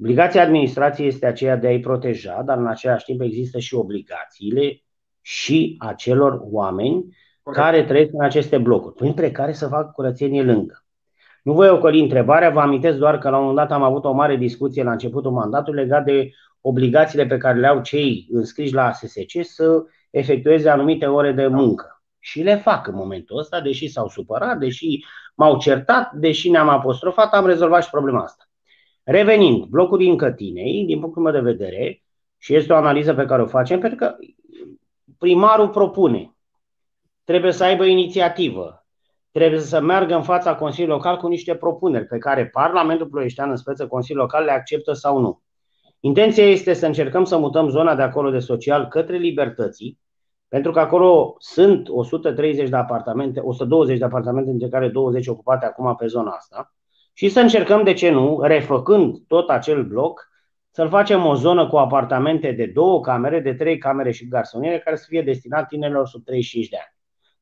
Obligația administrației este aceea de a-i proteja, dar în același timp există și obligațiile și acelor oameni Corect. care trăiesc în aceste blocuri, printre care să facă curățenie lângă. Nu voi ocoli întrebarea, vă amintesc doar că la un moment dat am avut o mare discuție la începutul mandatului legat de obligațiile pe care le au cei înscriși la ASSC să efectueze anumite ore de muncă și le fac în momentul ăsta, deși s-au supărat, deși m-au certat, deși ne-am apostrofat, am rezolvat și problema asta. Revenind, blocul din Cătinei, din punctul meu de vedere, și este o analiză pe care o facem, pentru că primarul propune, trebuie să aibă inițiativă, trebuie să meargă în fața Consiliului Local cu niște propuneri pe care Parlamentul Ploieștean, în speță Consiliul Local, le acceptă sau nu. Intenția este să încercăm să mutăm zona de acolo de social către libertății, Pentru că acolo sunt 130 de apartamente, 120 de apartamente, dintre care 20 ocupate acum pe zona asta. Și să încercăm, de ce nu, refăcând tot acel bloc, să-l facem o zonă cu apartamente de două camere, de trei camere și garsoniere, care să fie destinat tinerilor sub 35 de ani.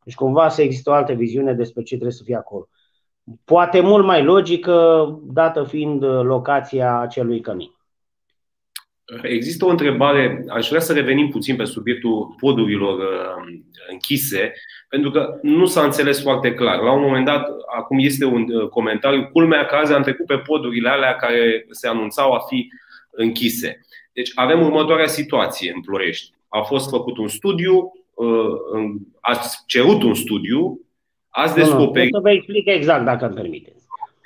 Deci cumva să există o altă viziune despre ce trebuie să fie acolo. Poate mult mai logică, dată fiind locația acelui cămin. Există o întrebare, aș vrea să revenim puțin pe subiectul podurilor uh, închise, pentru că nu s-a înțeles foarte clar. La un moment dat, acum este un uh, comentariu, culmea că azi am trecut pe podurile alea care se anunțau a fi închise. Deci avem următoarea situație în Ploiești. A fost făcut un studiu, uh, ați cerut un studiu, ați descoperit. Nu, să vă explic exact, dacă îmi permiteți.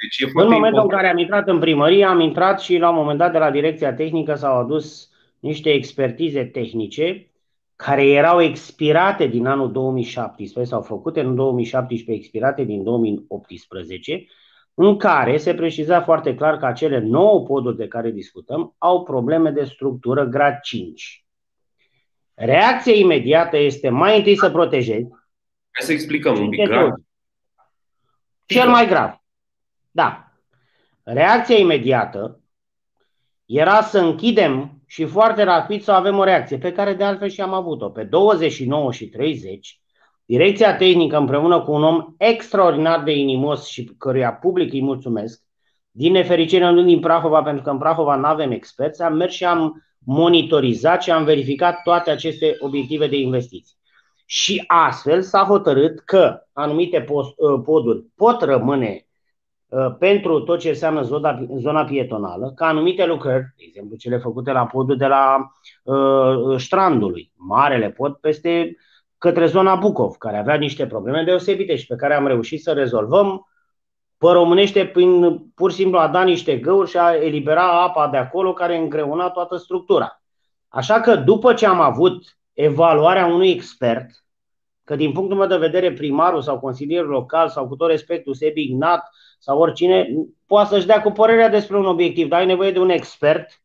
Deci e în momentul important. în care am intrat în primărie, am intrat și la un moment dat de la direcția tehnică s-au adus niște expertize tehnice care erau expirate din anul 2017, sau făcute în 2017, expirate din 2018, în care se preciza foarte clar că acele 9 poduri de care discutăm au probleme de structură grad 5. Reacția imediată este mai întâi să protejezi. Hai să explicăm un pic. Grav. Cel mai grav. Da. Reacția imediată era să închidem și foarte rapid să avem o reacție, pe care de altfel și am avut-o. Pe 29 și 30, direcția tehnică împreună cu un om extraordinar de inimos și căruia public îi mulțumesc, din nefericire nu din Prahova, pentru că în Prahova nu avem experți, am mers și am monitorizat și am verificat toate aceste obiective de investiții. Și astfel s-a hotărât că anumite post, uh, poduri pot rămâne Uh, pentru tot ce înseamnă zona, zona pietonală, ca anumite lucrări, de exemplu cele făcute la podul de la uh, Strandului, Marele Pod, peste către zona Bucov, care avea niște probleme deosebite și pe care am reușit să rezolvăm pe românește prin pur și simplu a da niște găuri și a elibera apa de acolo care îngreuna toată structura. Așa că după ce am avut evaluarea unui expert, că din punctul meu de vedere primarul sau consilierul local sau cu tot respectul Sebi Ignat sau oricine poate să-și dea cu părerea despre un obiectiv, dar ai nevoie de un expert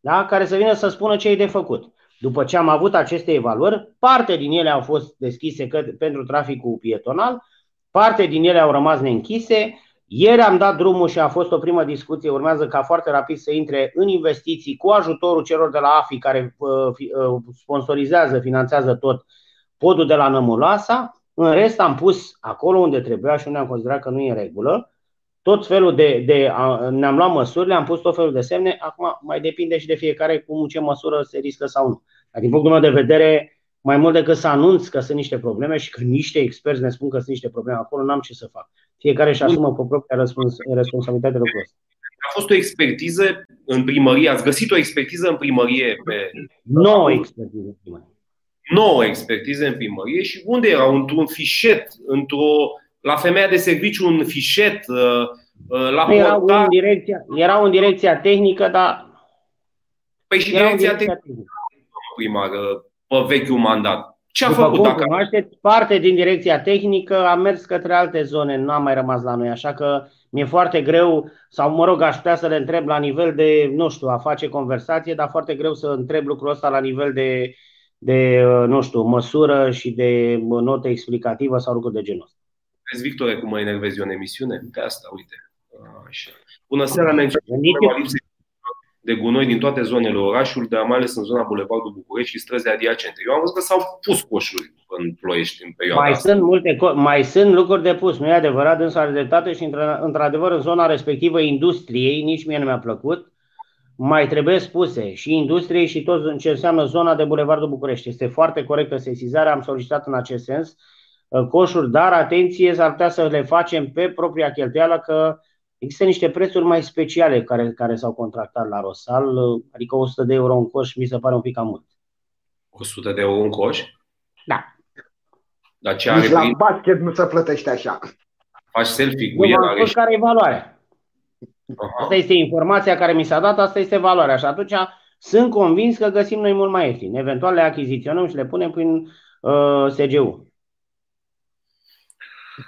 da? care să vină să spună ce e de făcut. După ce am avut aceste evaluări, parte din ele au fost deschise pentru traficul pietonal, parte din ele au rămas neînchise. Ieri am dat drumul și a fost o primă discuție, urmează ca foarte rapid să intre în investiții cu ajutorul celor de la AFI care uh, uh, sponsorizează, finanțează tot podul de la Nămuloasa. În rest am pus acolo unde trebuia și unde am considerat că nu e în regulă. Tot felul de, de ne-am luat măsurile, am pus tot felul de semne. Acum mai depinde și de fiecare cum ce măsură se riscă sau nu. Dar din punctul meu de vedere, mai mult decât să anunț că sunt niște probleme și că niște experți ne spun că sunt niște probleme acolo, n-am ce să fac. Fiecare își asumă pe propria răspuns, responsabilitate lucrul ăsta. A fost o expertiză în primărie, ați găsit o expertiză în primărie pe... Nouă expertiză în primărie nouă expertiză în primărie și unde era? Într-un fișet, într-o, la femeia de serviciu un fișet, uh, uh, la era portal. În direcția, era în direcția tehnică, dar... Păi și direcția, direcția tehnică, primar, pe vechiul mandat. Ce a După făcut? Dacă... Cunoașteți, parte din direcția tehnică a mers către alte zone, nu a mai rămas la noi, așa că mi-e foarte greu, sau mă rog, aș putea să le întreb la nivel de, nu știu, a face conversație, dar foarte greu să întreb lucrul ăsta la nivel de de, uh, nu știu, măsură și de uh, notă explicativă sau lucruri de genul ăsta. Vezi, Victor, cum mă enervezi eu în emisiune? De asta, uite. Așa. Bună seara, ne de gunoi din toate zonele orașului, dar mai ales în zona Bulevardul București și străzi adiacente. Eu am văzut că s-au pus coșuri în Ploiești în perioada mai asta. Sunt multe, mai sunt lucruri de pus, nu e adevărat, însă are dreptate și într-adevăr în zona respectivă industriei, nici mie nu mi-a plăcut, mai trebuie spuse și industriei și tot ce înseamnă zona de Bulevardul București. Este foarte corectă sesizarea, am solicitat în acest sens uh, coșuri, dar atenție, s-ar putea să le facem pe propria cheltuială că există niște prețuri mai speciale care, care s-au contractat la Rosal, uh, adică 100 de euro un coș mi se pare un pic cam mult. 100 de euro un coș? Da. Dar ce are la basket nu se plătește așa. Faci selfie cu el. Care e valoarea? Asta este informația care mi s-a dat, asta este valoarea. Și atunci sunt convins că găsim noi mult mai ieftin. Eventual le achiziționăm și le punem prin uh, SGU.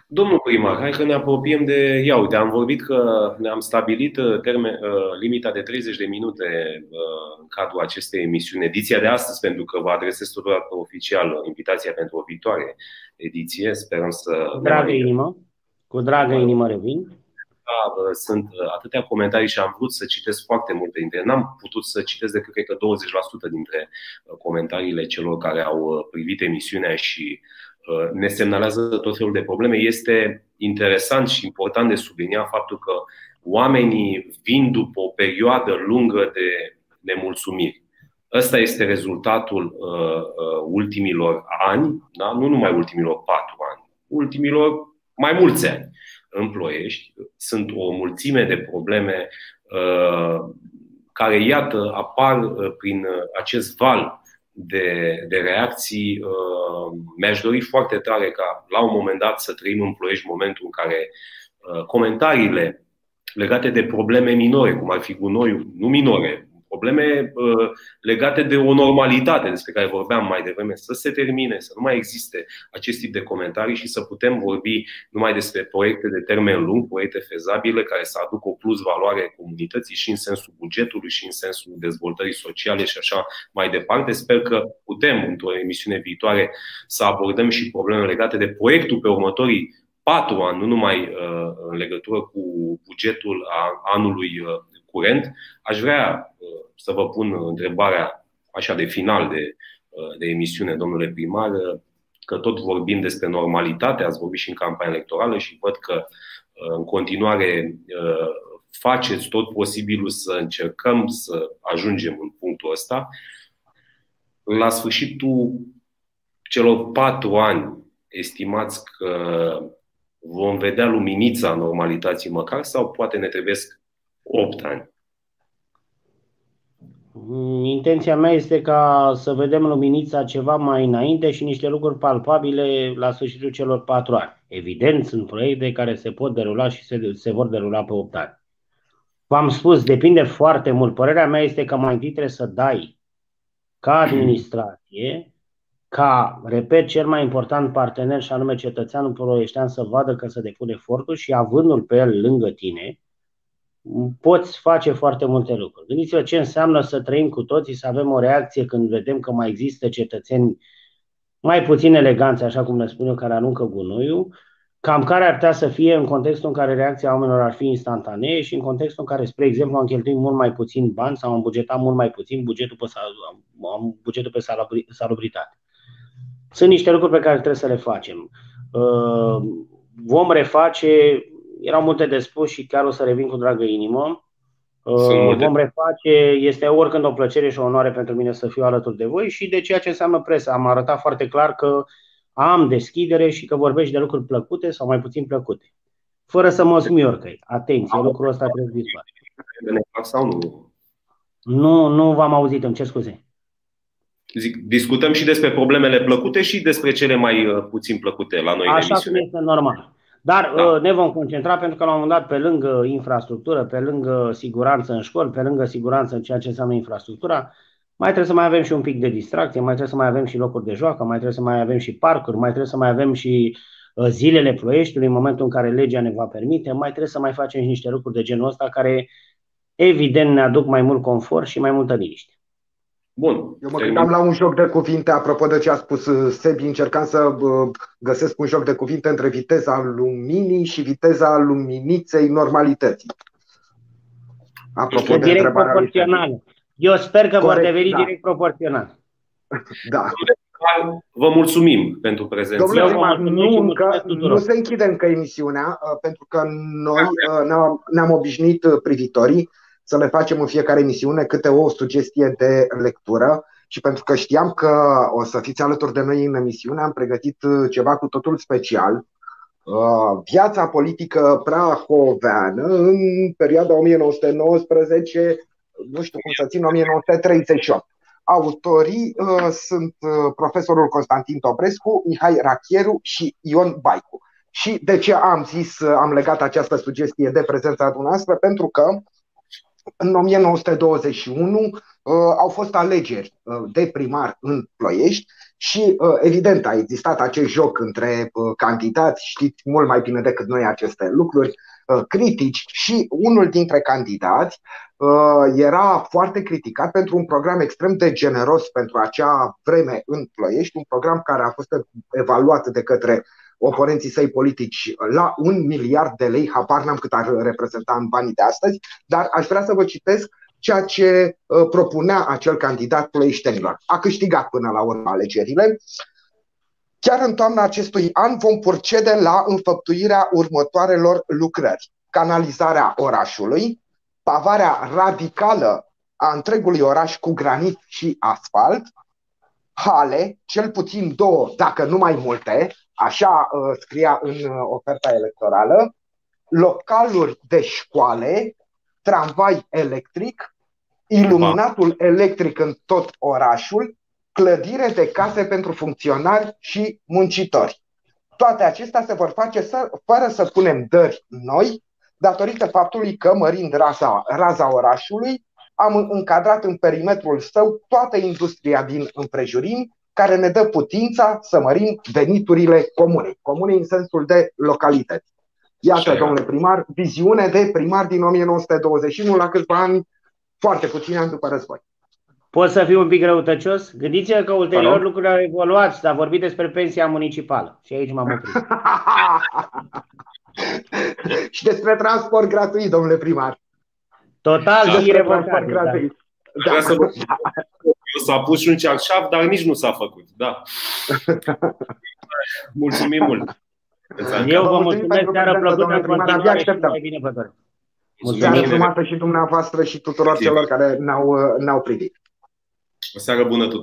Domnul primar, hai că ne apropiem de. Ia uite, am vorbit că ne-am stabilit uh, termen, uh, limita de 30 de minute uh, în cadrul acestei emisiuni, ediția de astăzi, pentru că vă adresez totodată oficial invitația pentru o viitoare ediție. Sperăm să. Cu dragă inimă, cu dragă inimă revin. Da, sunt atâtea comentarii și am vrut să citesc foarte multe dintre ele. N-am putut să citesc decât cred că 20% dintre comentariile celor care au privit emisiunea și Uh, ne semnalează tot felul de probleme. Este interesant și important de subliniat faptul că oamenii vin după o perioadă lungă de nemulțumiri. Ăsta este rezultatul uh, uh, ultimilor ani, da? nu numai ultimilor patru ani, ultimilor mai mulți ani în ploiești. Sunt o mulțime de probleme uh, care, iată, apar uh, prin acest val de, de reacții. Uh, mi-aș dori foarte tare ca la un moment dat să trăim în Ploiești momentul în care uh, comentariile legate de probleme minore, cum ar fi gunoiul, nu minore, probleme uh, legate de o normalitate despre care vorbeam mai devreme, să se termine, să nu mai existe acest tip de comentarii și să putem vorbi numai despre proiecte de termen lung, proiecte fezabile care să aducă o plus valoare comunității și în sensul bugetului și în sensul dezvoltării sociale și așa mai departe. Sper că putem, într-o emisiune viitoare, să abordăm și probleme legate de proiectul pe următorii patru ani, nu numai uh, în legătură cu bugetul anului curent. Aș vrea uh, să vă pun întrebarea așa de final de, uh, de emisiune, domnule primar, uh, că tot vorbim despre normalitate, ați vorbit și în campania electorală și văd că în continuare faceți tot posibilul să încercăm să ajungem în punctul ăsta. La sfârșitul celor patru ani, estimați că vom vedea luminița normalității măcar sau poate ne trebuie 8 ani. Intenția mea este ca să vedem luminița ceva mai înainte și niște lucruri palpabile la sfârșitul celor patru ani. Evident, sunt proiecte care se pot derula și se, se vor derula pe 8 ani. V-am spus, depinde foarte mult. Părerea mea este că mai întâi trebuie să dai ca administrație, ca, repet, cel mai important partener și anume cetățeanul ploieștean să vadă că se depune efortul și avându-l pe el lângă tine, poți face foarte multe lucruri. Gândiți-vă ce înseamnă să trăim cu toții, să avem o reacție când vedem că mai există cetățeni mai puțin eleganți, așa cum ne spun eu, care aruncă gunoiul, cam care ar putea să fie în contextul în care reacția oamenilor ar fi instantanee și în contextul în care, spre exemplu, am cheltuit mult mai puțin bani sau am bugetat mult mai puțin bugetul pe, am bugetul pe salubritate. Sunt niște lucruri pe care trebuie să le facem. Uh, vom reface erau multe de spus și chiar o să revin cu dragă inimă. Uh, vom reface, este oricând o plăcere și o onoare pentru mine să fiu alături de voi și de ceea ce înseamnă presă. Am arătat foarte clar că am deschidere și că vorbești de lucruri plăcute sau mai puțin plăcute. Fără să mă smiorcăi. Atenție, lucrul ăsta trebuie dispare. Sau nu? Nu, nu v-am auzit, îmi cer scuze. Zic, discutăm și despre problemele plăcute și despre cele mai uh, puțin plăcute la noi Așa cum este normal. Dar da. Uh, ne vom concentra pentru că la un moment dat, pe lângă infrastructură, pe lângă siguranță în școli, pe lângă siguranță în ceea ce înseamnă infrastructura, mai trebuie să mai avem și un pic de distracție, mai trebuie să mai avem și locuri de joacă, mai trebuie să mai avem și parcuri, mai trebuie să mai avem și uh, zilele ploieștiului în momentul în care legea ne va permite, mai trebuie să mai facem și niște lucruri de genul ăsta care evident ne aduc mai mult confort și mai multă liniște. Bun. Eu mă gândeam la un joc de cuvinte, apropo de ce a spus uh, Sebi, încercam să uh, găsesc un joc de cuvinte între viteza luminii și viteza luminiței normalității. Apropo este de direct proporțional. Eu sper că Corect, vor deveni da. direct proporțional. [LAUGHS] Da. Vă mulțumim pentru prezență. Domnule primar, nu, încă, nu se închide încă emisiunea, uh, pentru că noi ne-am obișnuit privitorii să le facem în fiecare emisiune câte o sugestie de lectură și pentru că știam că o să fiți alături de noi în emisiune, am pregătit uh, ceva cu totul special. Uh, viața politică prahoveană în perioada 1919, nu știu cum să țin, 1938. Autorii uh, sunt uh, profesorul Constantin Tobrescu, Mihai Rachieru și Ion Baicu. Și de ce am zis, uh, am legat această sugestie de prezența dumneavoastră? Pentru că în 1921 uh, au fost alegeri uh, de primar în Ploiești și evident a existat acest joc între candidați, știți mult mai bine decât noi aceste lucruri, critici și unul dintre candidați era foarte criticat pentru un program extrem de generos pentru acea vreme în Ploiești, un program care a fost evaluat de către oponenții săi politici la un miliard de lei, habar n-am cât ar reprezenta în banii de astăzi, dar aș vrea să vă citesc ceea ce uh, propunea acel candidat ploieștenilor. A câștigat până la urmă alegerile. Chiar în toamna acestui an vom procede la înfăptuirea următoarelor lucrări. Canalizarea orașului, pavarea radicală a întregului oraș cu granit și asfalt, hale, cel puțin două, dacă nu mai multe, așa uh, scria în uh, oferta electorală, localuri de școale, tramvai electric, iluminatul electric în tot orașul, clădire de case pentru funcționari și muncitori. Toate acestea se vor face să, fără să punem dări noi, datorită faptului că, mărind raza, raza orașului, am încadrat în perimetrul său toată industria din împrejurim, care ne dă putința să mărim veniturile comunei. Comunei în sensul de localități. Iată, domnule primar, viziune de primar din 1921 la câțiva ani, foarte puțini ani după război. Pot să fiu un pic răutăcios? Gândiți-vă că ulterior lucrurile au evoluat, s-a vorbit despre pensia municipală și aici m-am oprit. [LAUGHS] și despre transport gratuit, domnule primar. Total și irrevocabil. Da. Gratuit. Da. Să vă... S-a pus și un cearșaf, dar nici nu s-a făcut. Da. Mulțumim mult. Eu vă mulțumesc, seară plăcută în continuare și mai bine vă Mulțumim frumoasă și dumneavoastră și tuturor celor care ne-au, ne-au privit. O seară bună tuturor.